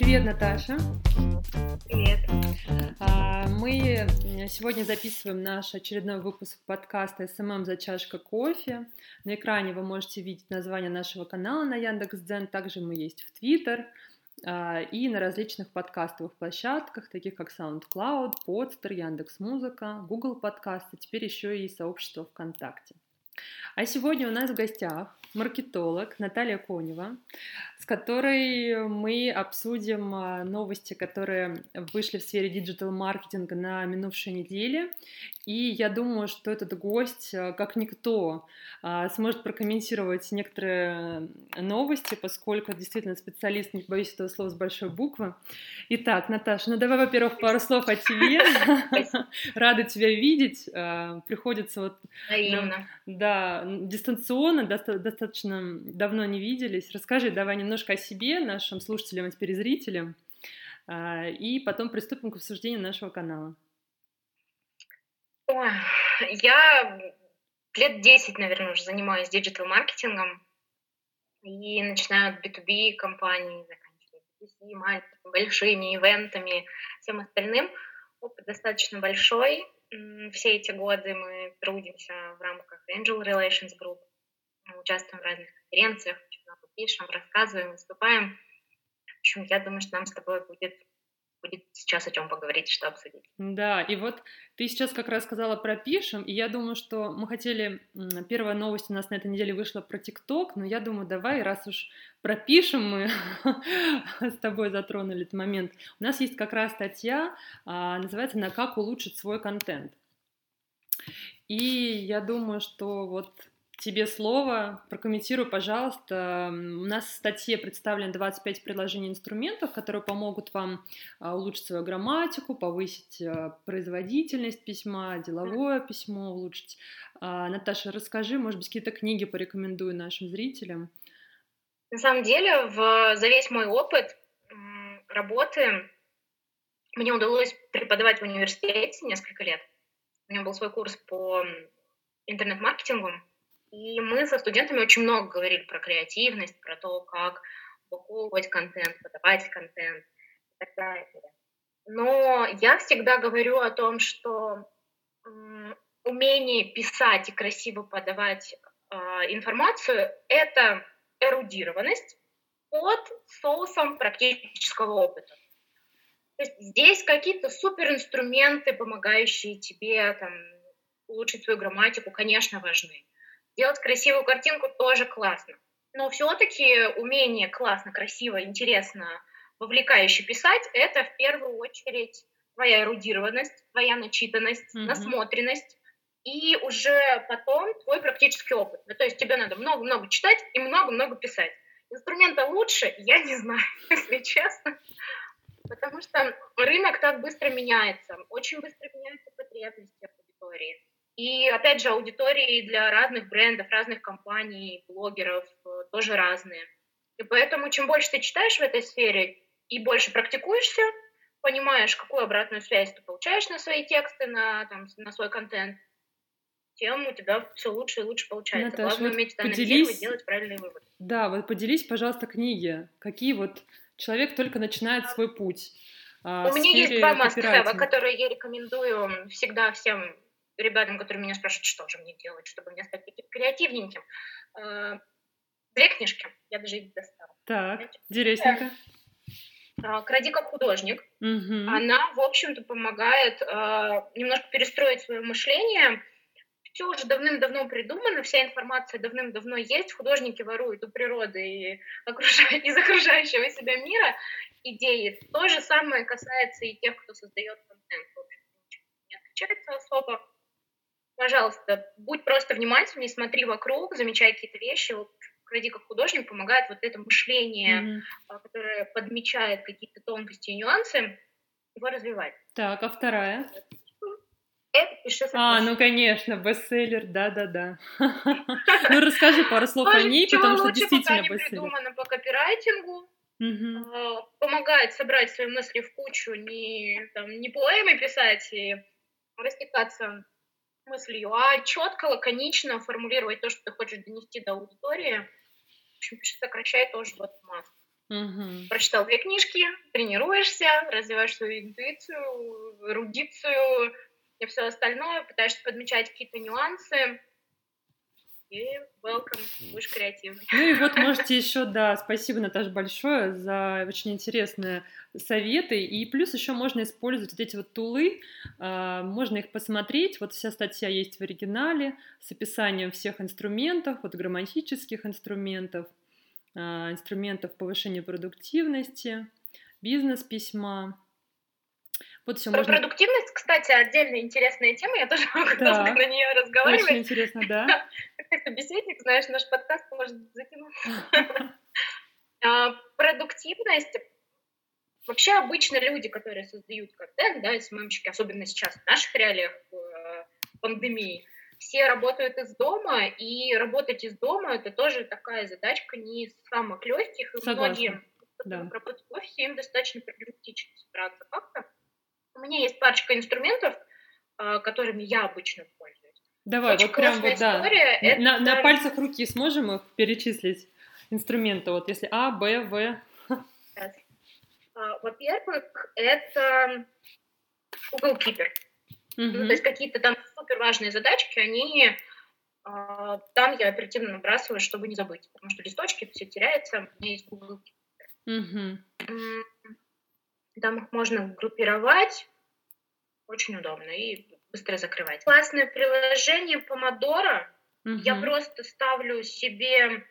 Привет, Наташа. Привет. А, мы сегодня записываем наш очередной выпуск подкаста «SMM за чашкой кофе». На экране вы можете видеть название нашего канала на Яндекс.Дзен. Также мы есть в Твиттер а, и на различных подкастовых площадках, таких как SoundCloud, Podster, Яндекс.Музыка, Google подкасты, теперь еще и сообщество ВКонтакте. А сегодня у нас в гостях маркетолог Наталья Конева, с которой мы обсудим а, новости, которые вышли в сфере диджитал-маркетинга на минувшей неделе. И я думаю, что этот гость, а, как никто, а, сможет прокомментировать некоторые новости, поскольку действительно специалист, не боюсь этого слова с большой буквы. Итак, Наташа, ну давай, во-первых, пару слов о тебе. Рада тебя видеть. Приходится вот... Да, дистанционно, достаточно давно не виделись. Расскажи давай немножко о себе, нашим слушателям, а теперь зрителям, а, и потом приступим к обсуждению нашего канала. Я лет 10, наверное, уже занимаюсь диджитал-маркетингом и начинаю от B2B компаний, заканчивая B2C, маленькими, большими ивентами, всем остальным. Опыт достаточно большой. Все эти годы мы трудимся в рамках Angel Relations Group, участвуем в разных конференциях, очень много пишем, рассказываем, выступаем. В общем, я думаю, что нам с тобой будет будет сейчас о чем поговорить, что обсудить. Да, и вот ты сейчас как раз сказала про пишем, и я думаю, что мы хотели... Первая новость у нас на этой неделе вышла про ТикТок, но я думаю, давай, раз уж пропишем мы с тобой затронули этот момент, у нас есть как раз статья, а, называется «На как улучшить свой контент». И я думаю, что вот тебе слово. Прокомментируй, пожалуйста. У нас в статье представлено 25 предложений инструментов, которые помогут вам а, улучшить свою грамматику, повысить а, производительность письма, деловое письмо улучшить. А, Наташа, расскажи, может быть, какие-то книги порекомендую нашим зрителям. На самом деле, в, за весь мой опыт работы мне удалось преподавать в университете несколько лет. У меня был свой курс по интернет-маркетингу, и мы со студентами очень много говорили про креативность, про то, как упаковывать контент, подавать контент и так далее. Но я всегда говорю о том, что умение писать и красиво подавать э, информацию — это эрудированность под соусом практического опыта. То есть здесь какие-то суперинструменты, помогающие тебе там, улучшить свою грамматику, конечно, важны. Делать красивую картинку тоже классно. Но все-таки умение классно, красиво, интересно, вовлекающе писать — это в первую очередь твоя эрудированность, твоя начитанность, mm-hmm. насмотренность и уже потом твой практический опыт. Ну, то есть тебе надо много-много читать и много-много писать. Инструмента лучше, я не знаю, если честно. Потому что рынок так быстро меняется, очень быстро меняются потребности аудитории. И, опять же, аудитории для разных брендов, разных компаний, блогеров э, тоже разные. И поэтому, чем больше ты читаешь в этой сфере и больше практикуешься, понимаешь, какую обратную связь ты получаешь на свои тексты, на, там, на свой контент, тем у тебя все лучше и лучше получается. Наташа, Главное вот уметь это поделись... и делать правильные выводы. Да, вот поделись, пожалуйста, книги. Какие вот человек только начинает свой путь. А, у меня есть два must которые я рекомендую всегда всем ребятам, которые меня спрашивают, что же мне делать, чтобы мне стать таким креативненьким. Э, две книжки, я даже их достала. Так, интересненько. Э, Кради как художник. Угу. Она, в общем-то, помогает э, немножко перестроить свое мышление. Все уже давным-давно придумано, вся информация давным-давно есть. Художники воруют у природы и из окружающего себя мира идеи. То же самое касается и тех, кто создает контент. В общем, не отличается особо пожалуйста, будь просто внимательней, смотри вокруг, замечай какие-то вещи. Вот Кради как художник помогает вот это мышление, mm-hmm. которое подмечает какие-то тонкости и нюансы, его развивать. Так, а вторая? Это пиши А, ну конечно, бестселлер, да-да-да. Ну расскажи пару слов о ней, потому что действительно бестселлер. придумано по копирайтингу, а, помогает собрать свои мысли в кучу, не, там, не поэмы писать и растекаться мыслью, а четко, лаконично формулировать то, что ты хочешь донести до аудитории. В общем, пиши, сокращай тоже вот масс. Угу. Прочитал две книжки, тренируешься, развиваешь свою интуицию, эрудицию и все остальное, пытаешься подмечать какие-то нюансы. И welcome, будешь креативный. Ну и вот можете еще, да, спасибо, Наташа, большое за очень интересные советы. И плюс еще можно использовать вот эти вот тулы, а, можно их посмотреть. Вот вся статья есть в оригинале с описанием всех инструментов, вот грамматических инструментов, а, инструментов повышения продуктивности, бизнес-письма. Вот все Про можно... продуктивность, кстати, отдельная интересная тема, я тоже могу да. на нее разговаривать. Очень интересно, да. Как собеседник, знаешь, наш подкаст может затянуть. А, продуктивность Вообще обычно люди, которые создают контент, да, СММщики, особенно сейчас в наших реалиях в пандемии, все работают из дома, и работать из дома это тоже такая задачка не из самых легких, и Согласна. многим, да. работают в офисе, им достаточно проблематично собираться как-то. У меня есть парочка инструментов, а, которыми я обычно пользуюсь. Давай, Очень вот прям вот, да. История, на, это... на пальцах руки сможем их перечислить, инструменты, вот если А, Б, В. А, во-первых, это Google Keeper. Mm-hmm. Ну, то есть какие-то там супер важные задачки, они а, там я оперативно набрасываю, чтобы не забыть, потому что листочки все теряются, у меня есть Google Keeper. Mm-hmm. Там их можно группировать, очень удобно и быстро закрывать. Классное приложение Pomodoro. Mm-hmm. Я просто ставлю себе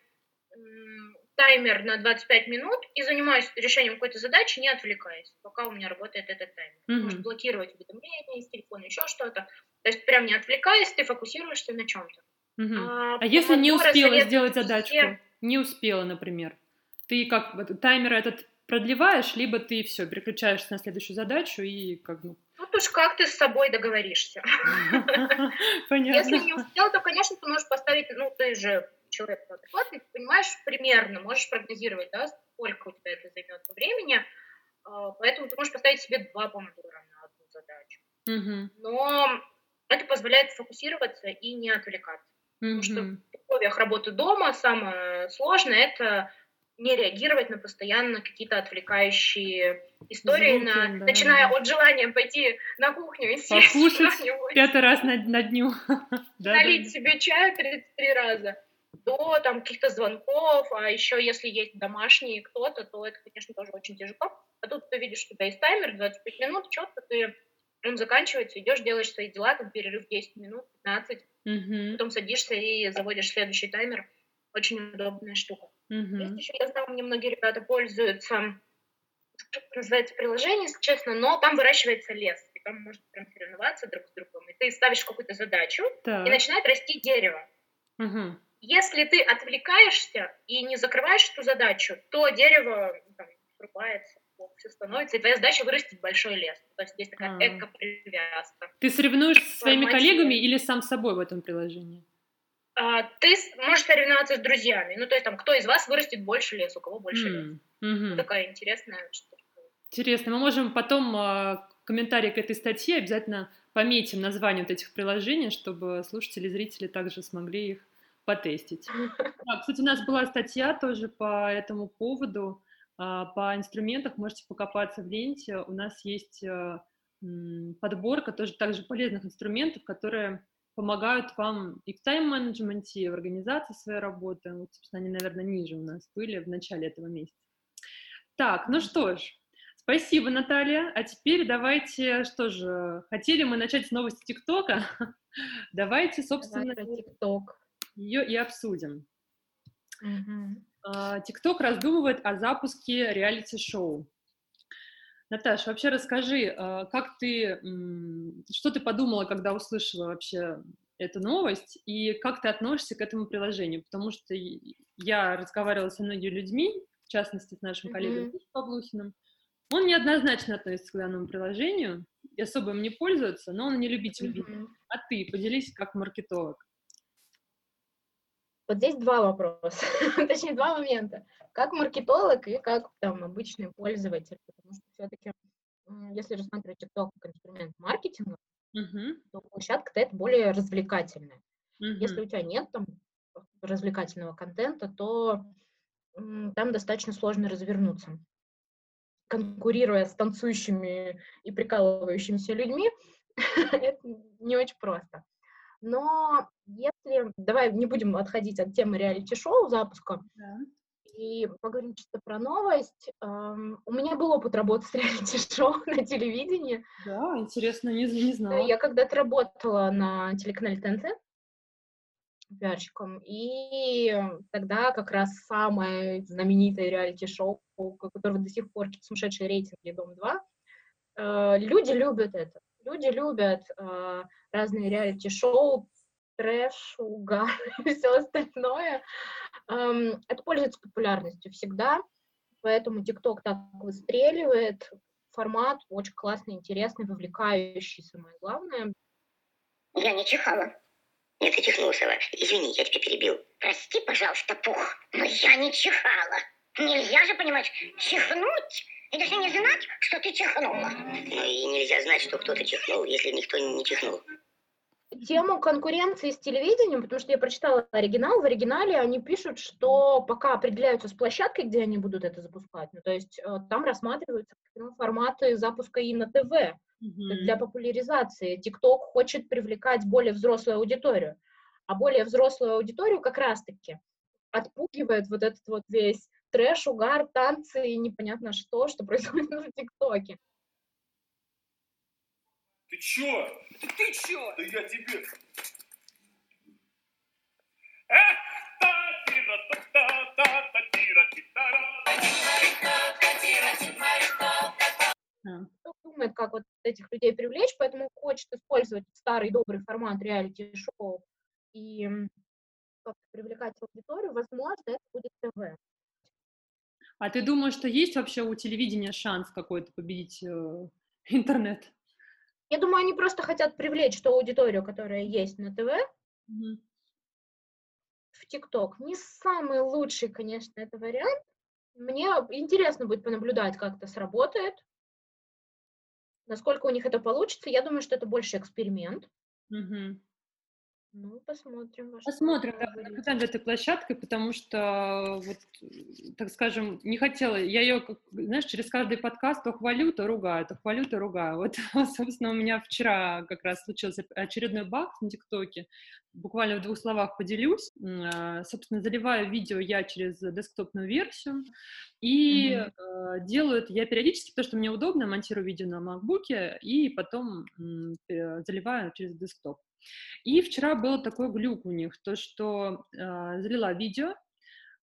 таймер на 25 минут и занимаюсь решением какой-то задачи, не отвлекаясь, пока у меня работает этот таймер. Mm-hmm. Может блокировать уведомления из телефона, еще что-то. То есть прям не отвлекаясь, ты фокусируешься на чем-то. Mm-hmm. А, а если не успела сделать задачку? Все... Не успела, например. Ты как таймер этот продлеваешь, либо ты все, переключаешься на следующую задачу и как бы... Тут уж как ты с собой договоришься. Понятно. Если не успел, то, конечно, ты можешь поставить, ну, ты же человек адекватный, ты понимаешь примерно, можешь прогнозировать, да, сколько у тебя это займет времени, а, поэтому ты можешь поставить себе два помидора на одну задачу. Но это позволяет фокусироваться и не отвлекаться. Потому что в условиях работы дома самое сложное – это не реагировать на постоянно какие-то отвлекающие истории, Звуки, на, да. начиная от желания пойти на кухню и съесть пятый раз на, на дню. Налить себе чаю 33 раза до там каких-то звонков, а еще если есть домашние кто-то, то это, конечно, тоже очень тяжело. А тут ты видишь, что у тебя есть таймер 25 минут, четко ты он заканчивается, идешь, делаешь свои дела, там перерыв 10 минут, 15, mm-hmm. потом садишься и заводишь следующий таймер. Очень удобная штука. Mm-hmm. Есть еще, я знаю, мне многие ребята пользуются, называется приложение, если честно, но там выращивается лес, и там можно прям соревноваться друг с другом. И ты ставишь какую-то задачу, так. и начинает расти дерево. Mm-hmm. Если ты отвлекаешься и не закрываешь эту задачу, то дерево там, срубается, все становится, и твоя задача вырастить большой лес. То есть здесь такая а. эко-привязка. Ты соревнуешься со своими коллегами или сам с собой в этом приложении? А, ты можешь соревноваться с друзьями. Ну, то есть там, кто из вас вырастет больше лес, у кого больше mm. лес. Mm-hmm. Такая интересная штука. Интересно. Мы можем потом а, комментарий к этой статье обязательно пометим название вот этих приложений, чтобы слушатели и зрители также смогли их потестить. Да, кстати, у нас была статья тоже по этому поводу, а, по инструментам, можете покопаться в ленте. У нас есть э, подборка тоже также полезных инструментов, которые помогают вам и в тайм-менеджменте, и в организации своей работы. Вот, собственно, они, наверное, ниже у нас были в начале этого месяца. Так, ну что ж, спасибо, Наталья. А теперь давайте, что же, хотели мы начать с новости ТикТока? Давайте, собственно... ТикТок ее и обсудим. ТикТок раздумывает о запуске реалити-шоу. Наташа, вообще расскажи, а, как ты, что ты подумала, когда услышала вообще эту новость, и как ты относишься к этому приложению? Потому что я разговаривала со многими людьми, в частности, с нашим коллегой mm-hmm. Павлухиным. Он неоднозначно относится к данному приложению, и особо им не пользуется, но он не любитель mm-hmm. А ты поделись как маркетолог. Вот здесь два вопроса, точнее, два момента. Как маркетолог и как там обычный пользователь, потому что все-таки, если рассматривать TikTok как инструмент маркетинга, uh-huh. то площадка-то это более развлекательная. Uh-huh. Если у тебя нет там развлекательного контента, то там достаточно сложно развернуться. Конкурируя с танцующими и прикалывающимися людьми, это не очень просто. Но если... Давай не будем отходить от темы реалити-шоу запуска. Да. И поговорим чисто про новость. У меня был опыт работы с реалити-шоу на телевидении. Да, интересно, не, не знала. Я когда-то работала на телеканале ТНТ пиарщиком, и тогда как раз самое знаменитое реалити-шоу, у которого до сих пор сумасшедшие рейтинги «Дом-2», э, люди любят это. Люди любят э, разные реалити-шоу, трэш, угар и все остальное. Эм, это пользуется популярностью всегда, поэтому ТикТок так выстреливает. Формат очень классный, интересный, вовлекающий, самое главное. Я не чихала. Нет, ты чихнул, Сова. Извини, я тебя перебил. Прости, пожалуйста, Пух, но я не чихала. Нельзя же, понимаешь, чихнуть и даже не знать, что ты чихнула. Ну и нельзя знать, что кто-то чихнул, если никто не чихнул тему конкуренции с телевидением, потому что я прочитала оригинал, в оригинале они пишут, что пока определяются с площадкой, где они будут это запускать, ну, то есть э, там рассматриваются форматы запуска и на ТВ mm-hmm. для популяризации. ТикТок хочет привлекать более взрослую аудиторию, а более взрослую аудиторию как раз-таки отпугивает вот этот вот весь трэш, угар, танцы и непонятно что, что происходит в ТикТоке. Ты чё? Да ты чё? Да я тебе... Кто думает, как вот этих людей привлечь, поэтому хочет использовать старый добрый формат реалити-шоу и как-то привлекать аудиторию, возможно, это будет ТВ. А ты думаешь, что есть вообще у телевидения шанс какой-то победить э, интернет? Я думаю, они просто хотят привлечь ту аудиторию, которая есть на ТВ, mm-hmm. в ТикТок. Не самый лучший, конечно, это вариант. Мне интересно будет понаблюдать, как это сработает, насколько у них это получится. Я думаю, что это больше эксперимент. Mm-hmm. Ну, посмотрим. Посмотрим, да, за этой площадкой, потому что, вот, так скажем, не хотела, я ее, знаешь, через каждый подкаст то хвалю, то ругаю, то хвалю, то ругаю. Вот, собственно, у меня вчера как раз случился очередной баг на ТикТоке, буквально в двух словах поделюсь. А, собственно, заливаю видео я через десктопную версию, и mm-hmm. делаю это я периодически, потому что мне удобно, монтирую видео на MacBook, и потом заливаю через десктоп. И вчера был такой глюк у них, то, что э, залила видео,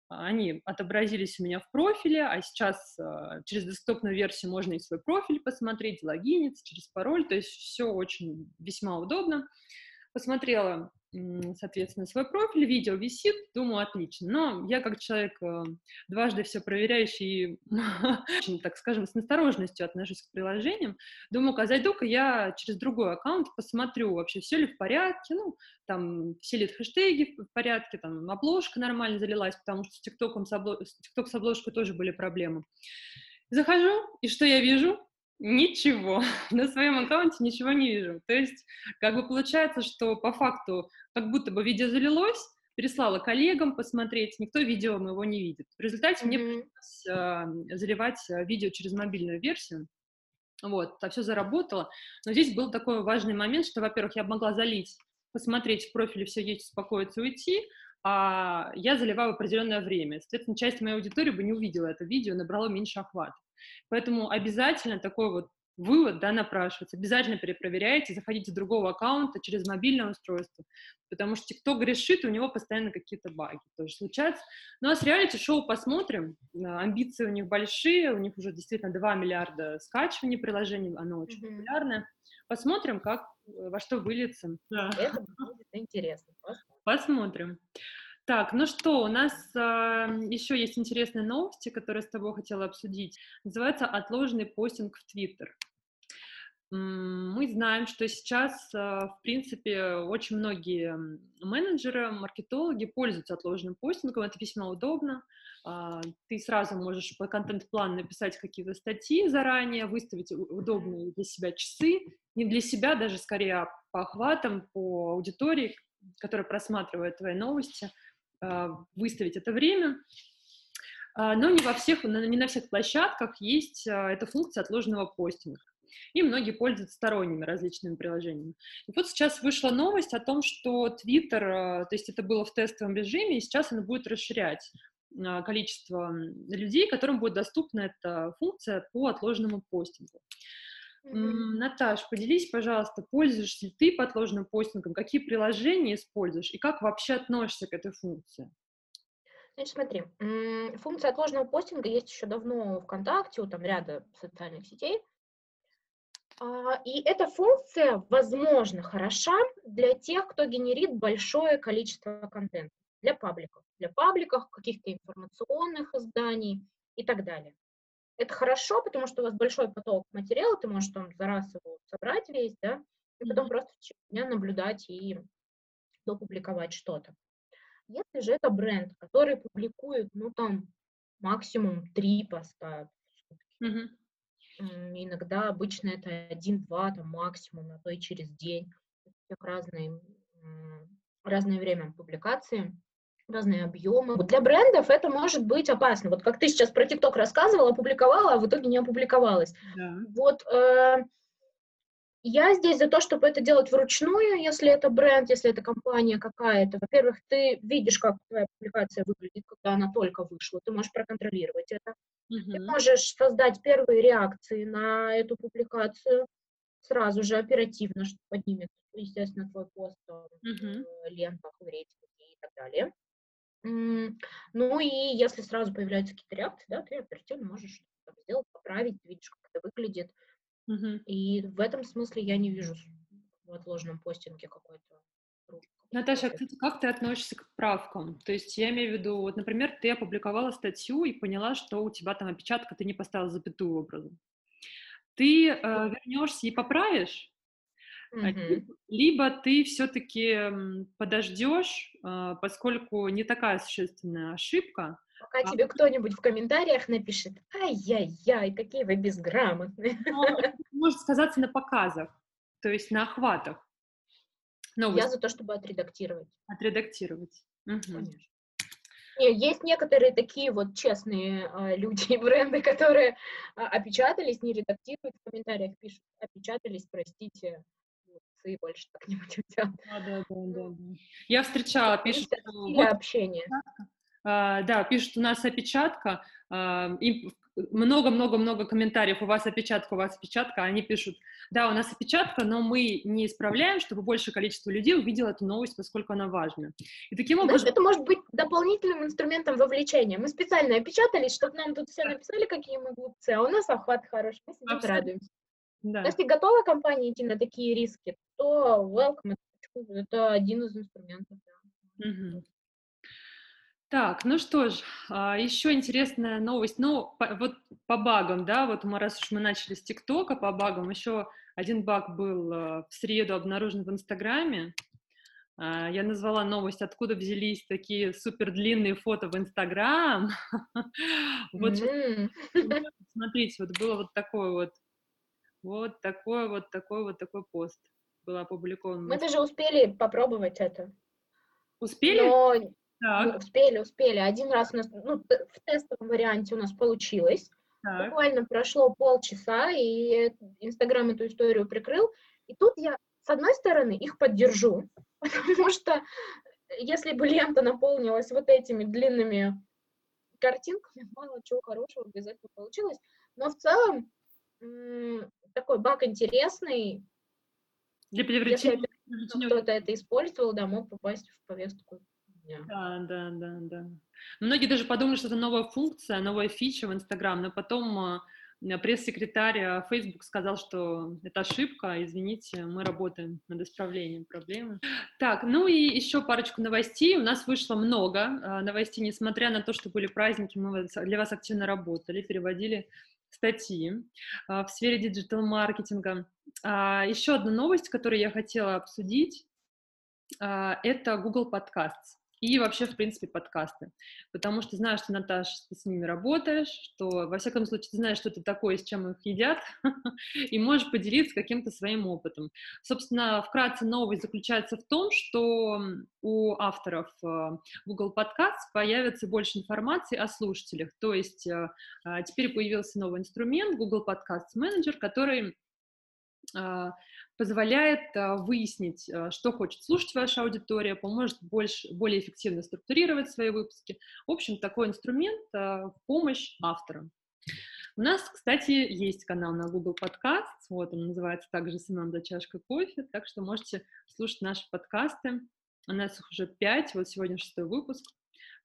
они отобразились у меня в профиле, а сейчас э, через десктопную версию можно и свой профиль посмотреть, логиниться через пароль, то есть все очень весьма удобно. Посмотрела соответственно, свой профиль, видео висит, думаю, отлично. Но я как человек э, дважды все проверяющий, так скажем, с настороженностью отношусь к приложениям, думаю, ка зайду-ка я через другой аккаунт посмотрю, вообще все ли в порядке, ну, там, все ли хэштеги в порядке, там, обложка нормально залилась, потому что с ТикТоком, с, обло... TikTok с обложкой тоже были проблемы. Захожу, и что я вижу? Ничего. На своем аккаунте ничего не вижу. То есть, как бы получается, что по факту как будто бы видео залилось, переслала коллегам посмотреть, никто видео моего не видит. В результате mm-hmm. мне пришлось э, заливать а, видео через мобильную версию. Вот, это все заработало. Но здесь был такой важный момент, что, во-первых, я могла залить, посмотреть в профиле, все есть, успокоиться, уйти, а я заливаю в определенное время. Соответственно, часть моей аудитории бы не увидела это видео, набрало меньше охвата. Поэтому обязательно такой вот вывод, да, напрашивается. Обязательно перепроверяйте, заходите с другого аккаунта через мобильное устройство, потому что TikTok грешит, у него постоянно какие-то баги тоже случаются. Ну а с реалити-шоу посмотрим, амбиции у них большие, у них уже действительно 2 миллиарда скачиваний приложений, оно очень mm-hmm. популярное. Посмотрим, как, во что выльется. Да. Это будет интересно. Посмотрим. Так, ну что, у нас э, еще есть интересные новости, которые с тобой хотела обсудить. Называется «Отложенный постинг в Твиттер». Мы знаем, что сейчас, э, в принципе, очень многие менеджеры, маркетологи пользуются отложенным постингом, это весьма удобно. Э, ты сразу можешь по контент-плану написать какие-то статьи заранее, выставить удобные для себя часы, не для себя, даже скорее по охватам, по аудитории, которая просматривает твои новости – а, выставить это время. а, но не во всех, не на всех площадках есть а, эта функция отложенного постинга. И многие пользуются сторонними различными приложениями. И вот сейчас вышла новость о том, что Twitter, то есть это было в тестовом режиме, и сейчас она будет расширять количество людей, которым будет доступна эта функция по отложенному постингу. Наташ, поделись, пожалуйста, пользуешься ли ты подложным постингом, какие приложения используешь и как вообще относишься к этой функции? Значит, смотри, функция отложенного постинга есть еще давно ВКонтакте, у там ряда социальных сетей. А, и эта функция, возможно, хороша для тех, кто генерит большое количество контента, для пабликов, для пабликов, каких-то информационных изданий и так далее. Это хорошо, потому что у вас большой поток материала, ты можешь там за раз его собрать весь, да, и потом просто в течение наблюдать и допубликовать что-то. Если же это бренд, который публикует, ну, там, максимум три поста mm-hmm. иногда обычно это один-два, там, максимум, а то и через день, у всех разные, разное время публикации, разные объемы. Вот для брендов это может быть опасно. Вот как ты сейчас про ТикТок рассказывала, опубликовала, а в итоге не опубликовалась. Да. Вот э, я здесь за то, чтобы это делать вручную, если это бренд, если это компания какая-то. Во-первых, ты видишь, как твоя публикация выглядит, когда она только вышла, ты можешь проконтролировать это. Угу. Ты можешь создать первые реакции на эту публикацию сразу же, оперативно, что поднимет, естественно, твой пост угу. в лентах, в рейтинге и так далее. Ну и если сразу появляются какие-то реакции, да, ты оперативно можешь что-то сделать, поправить, видишь, как это выглядит. Угу. И в этом смысле я не вижу в отложенном постинге какой-то Наташа, кстати, как ты относишься к правкам? То есть я имею в виду, вот, например, ты опубликовала статью и поняла, что у тебя там опечатка, ты не поставила запятую образом. Ты э, вернешься и поправишь, Mm-hmm. Либо ты все-таки подождешь, а, поскольку не такая существенная ошибка. Пока а... тебе кто-нибудь в комментариях напишет, ай-яй-яй, какие вы безграмотные. Но может сказаться на показах, то есть на охватах. Новости. Я за то, чтобы отредактировать. Отредактировать. Угу. Конечно. Есть некоторые такие вот честные э, люди и бренды, которые э, опечатались, не редактируют, в комментариях пишут, опечатались, простите, и больше так не будем делать. Да, да, да, да. Я встречала, пишут... Вот, общения. Uh, да, пишут, у нас опечатка, uh, им много-много-много комментариев, у вас опечатка, у вас опечатка, они пишут, да, у нас опечатка, но мы не исправляем, чтобы большее количество людей увидело эту новость, поскольку она важна. И таким образом... Знаешь, это может быть дополнительным инструментом вовлечения. Мы специально опечатались, чтобы нам тут все написали, какие мы глупцы, а у нас охват хороший, мы сидим радуемся. Да. Если готова компания идти на такие риски, то welcome, это один из инструментов. Да. Угу. Так, ну что ж, а, еще интересная новость. Ну, по, вот по багам, да, вот мы, раз уж мы начали с ТикТока, по багам, еще один баг был а, в среду обнаружен в Инстаграме. А, я назвала новость, откуда взялись такие супер длинные фото в Инстаграм. Вот смотрите, вот было вот такое вот вот такой вот такой вот такой пост был опубликован. Мы даже успели попробовать это. Успели? Но... Так. Успели, успели. Один раз у нас, ну, в тестовом варианте у нас получилось. Так. Буквально прошло полчаса, и Инстаграм эту историю прикрыл. И тут я, с одной стороны, их поддержу, потому что если бы лента наполнилась вот этими длинными картинками, мало чего хорошего без этого получилось. Но в целом такой баг интересный. Для привлечения. Если кто-то это использовал, да, мог попасть в повестку дня. Да, да, да, да. Многие даже подумали, что это новая функция, новая фича в Инстаграм, но потом а, пресс-секретарь Facebook сказал, что это ошибка, извините, мы работаем над исправлением проблемы. Так, ну и еще парочку новостей. У нас вышло много а, новостей, несмотря на то, что были праздники, мы для вас активно работали, переводили статьи а, в сфере диджитал-маркетинга. А, еще одна новость, которую я хотела обсудить, а, это Google Podcasts. И вообще, в принципе, подкасты. Потому что знаешь, что, Наташа, ты с ними работаешь, что, во всяком случае, ты знаешь, что это такое, с чем их едят, и можешь поделиться каким-то своим опытом. Собственно, вкратце новость заключается в том, что у авторов э, Google Podcast появится больше информации о слушателях. То есть э, а, теперь появился новый инструмент Google Podcast Manager, который позволяет а, выяснить, а, что хочет слушать ваша аудитория, поможет больше, более эффективно структурировать свои выпуски. В общем, такой инструмент в помощь авторам. У нас, кстати, есть канал на Google Podcast, вот он называется также «Семен за чашкой кофе», так что можете слушать наши подкасты. У нас их уже пять, вот сегодня шестой выпуск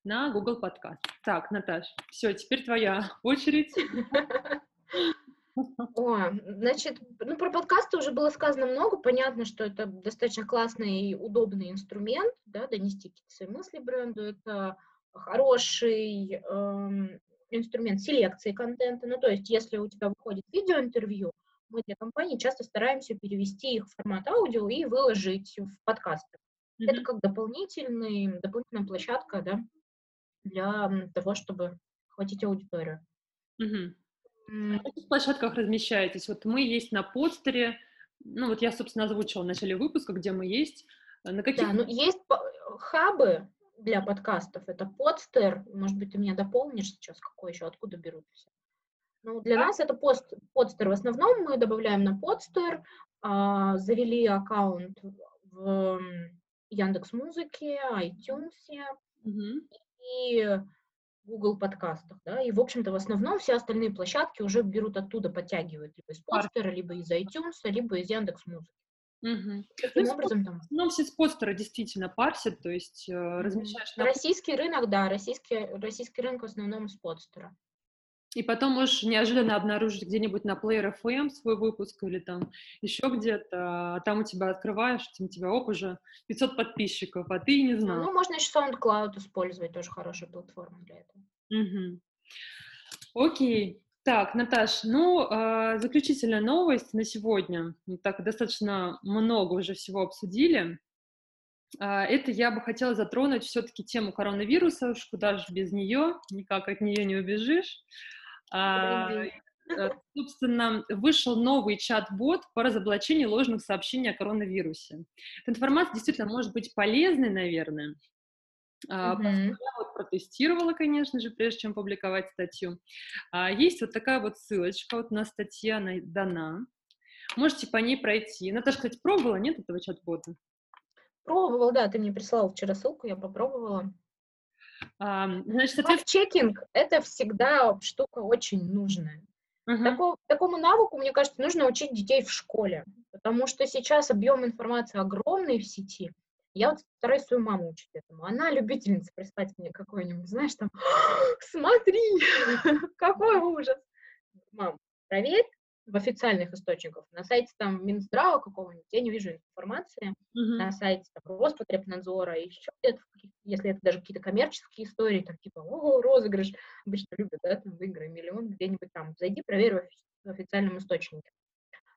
на Google Podcast. Так, Наташ, все, теперь твоя очередь. О, значит, ну про подкасты уже было сказано много. Понятно, что это достаточно классный и удобный инструмент, да, донести какие-то свои мысли бренду. Это хороший эм, инструмент селекции контента. Ну, то есть, если у тебя выходит видеоинтервью, мы для компании часто стараемся перевести их в формат аудио и выложить в подкасты. Mm-hmm. Это как дополнительный, дополнительная площадка, да, для того, чтобы хватить аудиторию. Mm-hmm. На каких площадках размещаетесь? Вот мы есть на подстере, ну вот я, собственно, озвучила в начале выпуска, где мы есть. Э, на каких... Да, ну есть хабы для подкастов, это подстер, может быть, ты меня дополнишь сейчас, какой еще, откуда берут все. Ну, для да. нас это пост, подстер в основном, мы добавляем на подстер, а, завели аккаунт в Яндекс Музыке, iTunes, угу. и Google подкастах, да, и, в общем-то, в основном все остальные площадки уже берут оттуда, подтягивают либо из постера, либо из iTunes, либо из Яндекс Музыки. Угу. Таким ну, образом там. Ну, все с постера действительно парсят, то есть э, размещаешь... На... Российский рынок, да, российский, российский рынок в основном с постера. И потом можешь неожиданно обнаружить где-нибудь на Player FM свой выпуск или там еще где-то, а там у тебя открываешь, у тебя, оп, уже 500 подписчиков, а ты не знал. Ну, можно еще SoundCloud использовать, тоже хорошая платформа для этого. Угу. Окей. Так, Наташ, ну, э, заключительная новость на сегодня. Мы так достаточно много уже всего обсудили. Э, это я бы хотела затронуть все-таки тему коронавируса, уж куда же без нее, никак от нее не убежишь. А, э, собственно, вышел новый чат-бот по разоблачению ложных сообщений о коронавирусе. Эта информация действительно может быть полезной, наверное. Uh-huh. Я вот протестировала, конечно же, прежде чем публиковать статью. А, есть вот такая вот ссылочка, вот на статье она дана. Можете по ней пройти. Наташа, кстати, пробовала, нет, этого чат-бота? Пробовала, да, ты мне прислала вчера ссылку, я попробовала. Значит, соответственно... чекинг это всегда штука очень нужная. Uh-huh. Такому, такому навыку, мне кажется, нужно учить детей в школе, потому что сейчас объем информации огромный в сети. Я вот стараюсь свою маму учить этому. Она любительница прислать мне какой-нибудь, знаешь, там, смотри, какой ужас. Мам, проверь, в официальных источниках. На сайте там Минздрава какого-нибудь я не вижу информации. Uh-huh. На сайте там, Роспотребнадзора, еще где-то, если это даже какие-то коммерческие истории, там типа, о, розыгрыш, обычно любят, да, там, выиграй миллион где-нибудь там. Зайди, проверь в, в официальном источнике.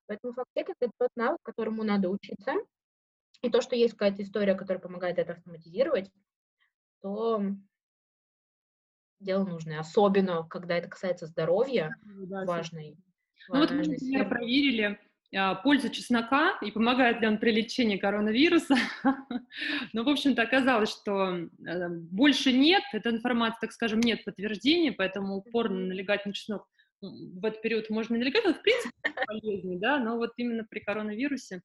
Поэтому фактчекинг — это тот навык, которому надо учиться. И то, что есть какая-то история, которая помогает это автоматизировать, то дело нужное. Особенно, когда это касается здоровья, да, важной ну вот мы, например, проверили а, пользу чеснока и помогает ли он при лечении коронавируса. Но, в общем-то, оказалось, что э, больше нет, эта информация, так скажем, нет подтверждения, поэтому упорно налегать на чеснок в этот период можно налегать, он в принципе полезнее, да, но вот именно при коронавирусе.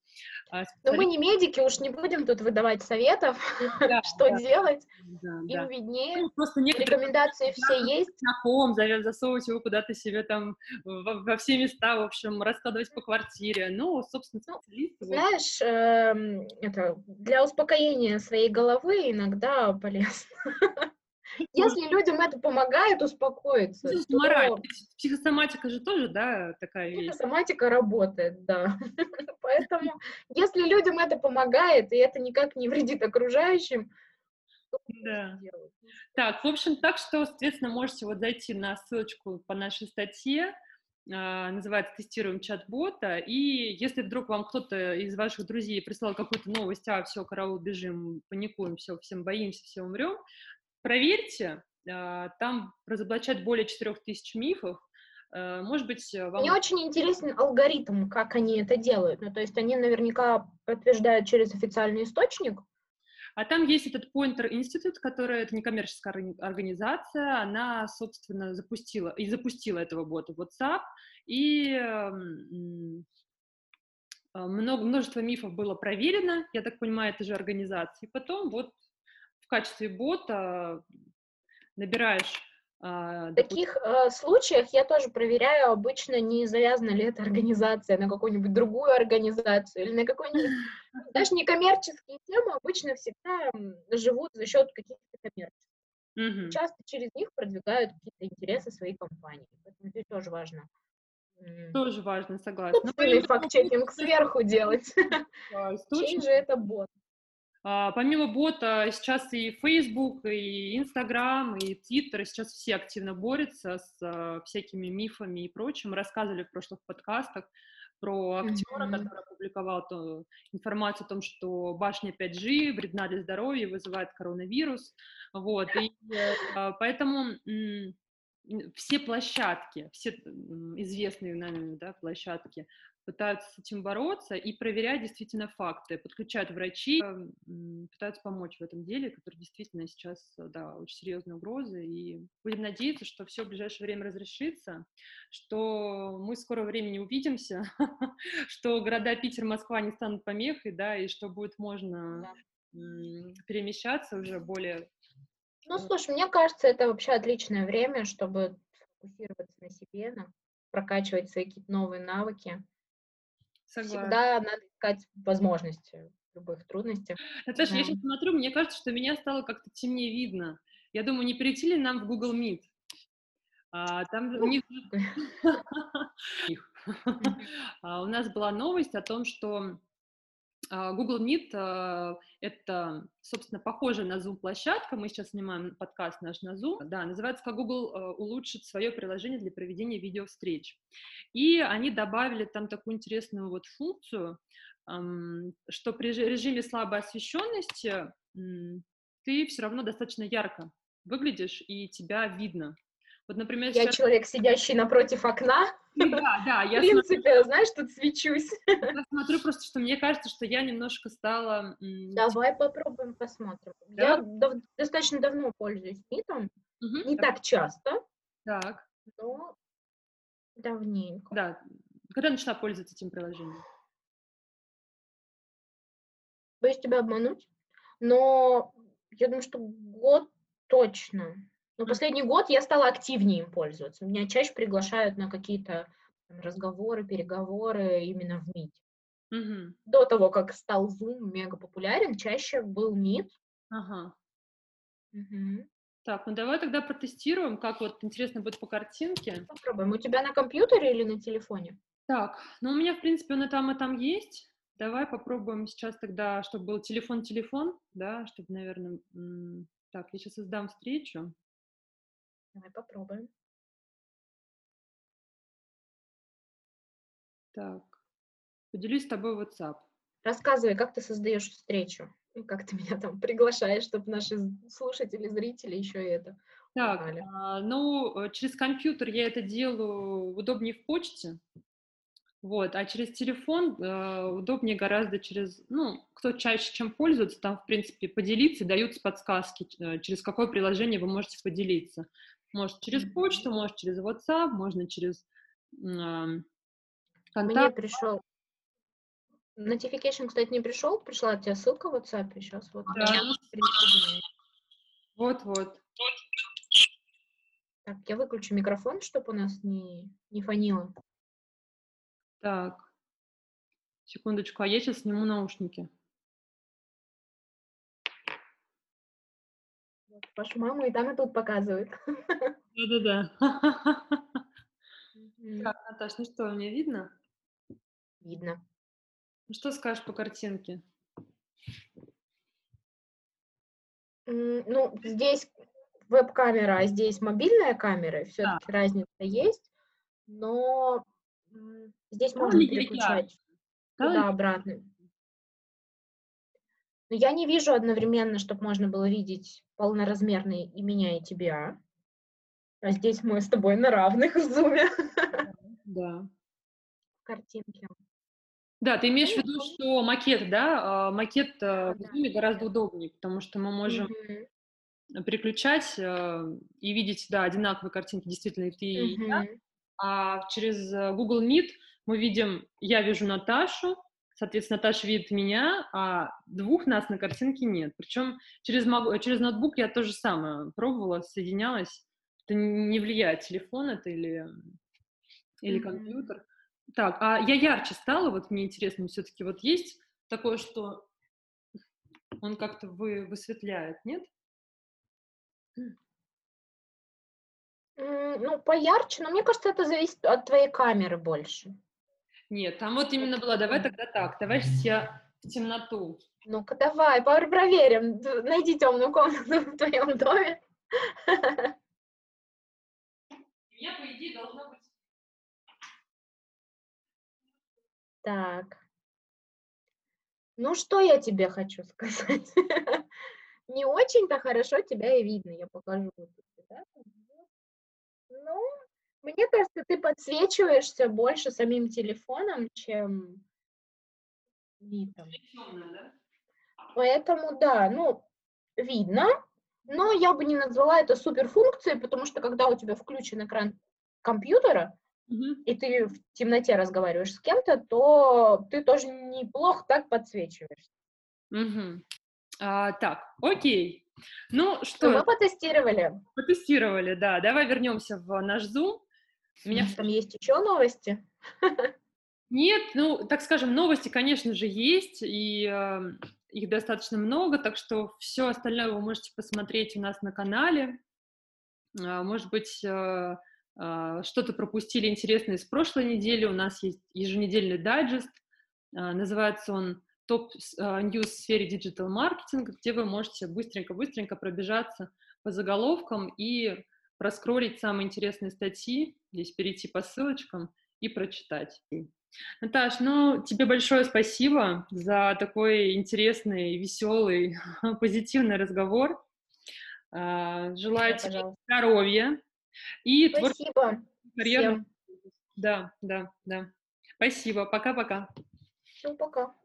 А, но мы не медики, уж не будем тут выдавать советов, да, что да, делать, да, им да. виднее, ну, просто рекомендации все есть. Знаком, засовывать его куда-то себе там во, во все места, в общем, раскладывать по квартире, ну, собственно, ну, Знаешь, э, это, для успокоения своей головы иногда полезно. Если людям это помогает успокоиться, то... Психосоматика же тоже, да, такая вещь. Психосоматика работает, да. Поэтому, если людям это помогает, и это никак не вредит окружающим, да. Так, в общем, так что, соответственно, можете вот зайти на ссылочку по нашей статье, а, называется «Тестируем чат-бота», и если вдруг вам кто-то из ваших друзей прислал какую-то новость, а, все, караул, бежим, паникуем, все, всем боимся, все умрем, проверьте, а, там разоблачать более 4000 мифов, э, может быть, вам... Мне очень интересен алгоритм, как они это делают. Ну, то есть они наверняка подтверждают через официальный источник, а там есть этот Pointer Institute, который это некоммерческая организация, она, собственно, запустила и запустила этого бота в WhatsApp, и много, множество мифов было проверено, я так понимаю, это же организация. И потом вот в качестве бота набираешь а, в таких э, случаях я тоже проверяю обычно, не завязана ли эта организация на какую-нибудь другую организацию или на какую-нибудь... Даже некоммерческие темы обычно всегда живут за счет каких-то коммерческих. Mm-hmm. Часто через них продвигают какие-то интересы своей компании. Поэтому здесь тоже важно. Тоже важно, согласна. Собственный факт-чекинг сверху делать. Чей же это бот? А, помимо бота, сейчас и Facebook, и Instagram, и Twitter, сейчас все активно борются с а, всякими мифами и прочим. рассказывали в прошлых подкастах про актера, mm-hmm. который опубликовал то, информацию о том, что башня 5G вредна для здоровья, вызывает коронавирус. Вот, и э, поэтому все площадки, все известные нами да, площадки пытаются с этим бороться и проверять действительно факты, подключают врачей, пытаются помочь в этом деле, который действительно сейчас, да, очень серьезная угроза, и будем надеяться, что все в ближайшее время разрешится, что мы в скором времени увидимся, что города Питер, Москва не станут помехой, да, и что будет можно перемещаться уже более... Ну, слушай, мне кажется, это вообще отличное время, чтобы фокусироваться на себе, на прокачивать свои какие-то новые навыки. Согласна. Всегда надо искать возможности в любых трудностях. Наташа, да. я сейчас смотрю, мне кажется, что меня стало как-то темнее видно. Я думаю, не перейти ли нам в Google Meet? А, там у них... а, у нас была новость о том, что Google Meet а, — это, собственно, похоже на Zoom-площадка. Мы сейчас снимаем подкаст наш на Zoom. Да, называется «Как Google а, улучшит свое приложение для проведения видеовстреч». И они добавили там такую интересную вот функцию, что при режиме слабой освещенности ты все равно достаточно ярко выглядишь, и тебя видно. Вот, например, я сейчас... человек, сидящий напротив окна. Да, да, я В принципе, смотрю... знаешь, тут свечусь. Я смотрю просто, что мне кажется, что я немножко стала... Давай попробуем посмотрим. Да? Я дав- достаточно давно пользуюсь Митом, угу, не так. так часто. Так. Но давненько. Да. Когда начала пользоваться этим приложением? Боюсь тебя обмануть, но я думаю, что год точно. Но последний год я стала активнее им пользоваться. Меня чаще приглашают на какие-то разговоры, переговоры именно в Meet. Угу. До того, как стал Zoom мега популярен, чаще был Meet. Ага. Угу. Так, ну давай тогда протестируем, как вот интересно будет по картинке. Попробуем. У тебя на компьютере или на телефоне? Так, ну у меня, в принципе, он и там, и там есть. Давай попробуем сейчас тогда, чтобы был телефон-телефон, да, чтобы, наверное... Так, я сейчас создам встречу. Давай попробуем. Так, поделюсь с тобой WhatsApp. Рассказывай, как ты создаешь встречу, и как ты меня там приглашаешь, чтобы наши слушатели, зрители еще и это Так, а, ну, э, через компьютер я это делаю удобнее в почте, вот, а через телефон э, удобнее гораздо через, ну, кто чаще чем пользуется, там, в принципе, поделиться, даются подсказки, э, через какое приложение вы можете поделиться. Может через почту, может через WhatsApp, можно через э, контакт. Мне пришел Notification, кстати, не пришел. Пришла от тебя ссылка в WhatsApp. Сейчас вот. Да. Вот-вот. Так, я выключу микрофон, чтобы у нас не, не фонило. Так. Секундочку, а я сейчас сниму наушники. Вашу маму и там, и тут показывают. Да-да-да. Так, Наташ, ну что, мне видно? Видно. Ну что скажешь по картинке? Ну, здесь веб-камера, а здесь мобильная камера, все-таки да. разница есть. но здесь можно переключать туда-обратно. Но я не вижу одновременно, чтобы можно было видеть полноразмерный и меня, и тебя. А здесь мы с тобой на равных в зуме. Да. Картинки. Да, ты имеешь в виду, что макет, да, а, макет э, в зуме гораздо удобнее, потому что мы можем переключать э, и видеть, да, одинаковые картинки, действительно, и ты, и я. А через э, Google Meet мы видим, я вижу Наташу, соответственно, Наташа видит меня, а двух нас на картинке нет. Причем через, через ноутбук я то же самое пробовала, соединялась. Это не влияет, телефон это или, или компьютер. Так, а я ярче стала, вот мне интересно, все-таки вот есть такое, что он как-то вы, высветляет, нет? Ну, поярче, но мне кажется, это зависит от твоей камеры больше. Нет, там вот именно было, давай тогда так, давай я в темноту. Ну-ка, давай, проверим. Найди темную комнату в твоем доме. Я, по идее, должна быть... Так. Ну, что я тебе хочу сказать? Не очень-то хорошо тебя и видно. Я покажу. Ну, мне кажется, ты подсвечиваешься больше самим телефоном, чем видом. Поэтому, да, ну, видно, но я бы не назвала это суперфункцией, потому что когда у тебя включен экран компьютера, mm-hmm. и ты в темноте разговариваешь с кем-то, то ты тоже неплохо так подсвечиваешь. Mm-hmm. А, так, окей. Ну что? Мы потестировали. Потестировали, да. Давай вернемся в наш Zoom. У меня там есть еще новости? Нет, ну, так скажем, новости, конечно же, есть, и э, их достаточно много, так что все остальное вы можете посмотреть у нас на канале. Э, может быть, э, э, что-то пропустили интересное из прошлой недели. У нас есть еженедельный дайджест, э, называется он top news в сфере digital-маркетинга, где вы можете быстренько-быстренько пробежаться по заголовкам и проскролить самые интересные статьи, здесь перейти по ссылочкам и прочитать. Наташ, ну, тебе большое спасибо за такой интересный, веселый, позитивный разговор. А, желаю тебе здоровья и Спасибо карьеры. Да, да, да. Спасибо. Пока-пока. Ну, пока.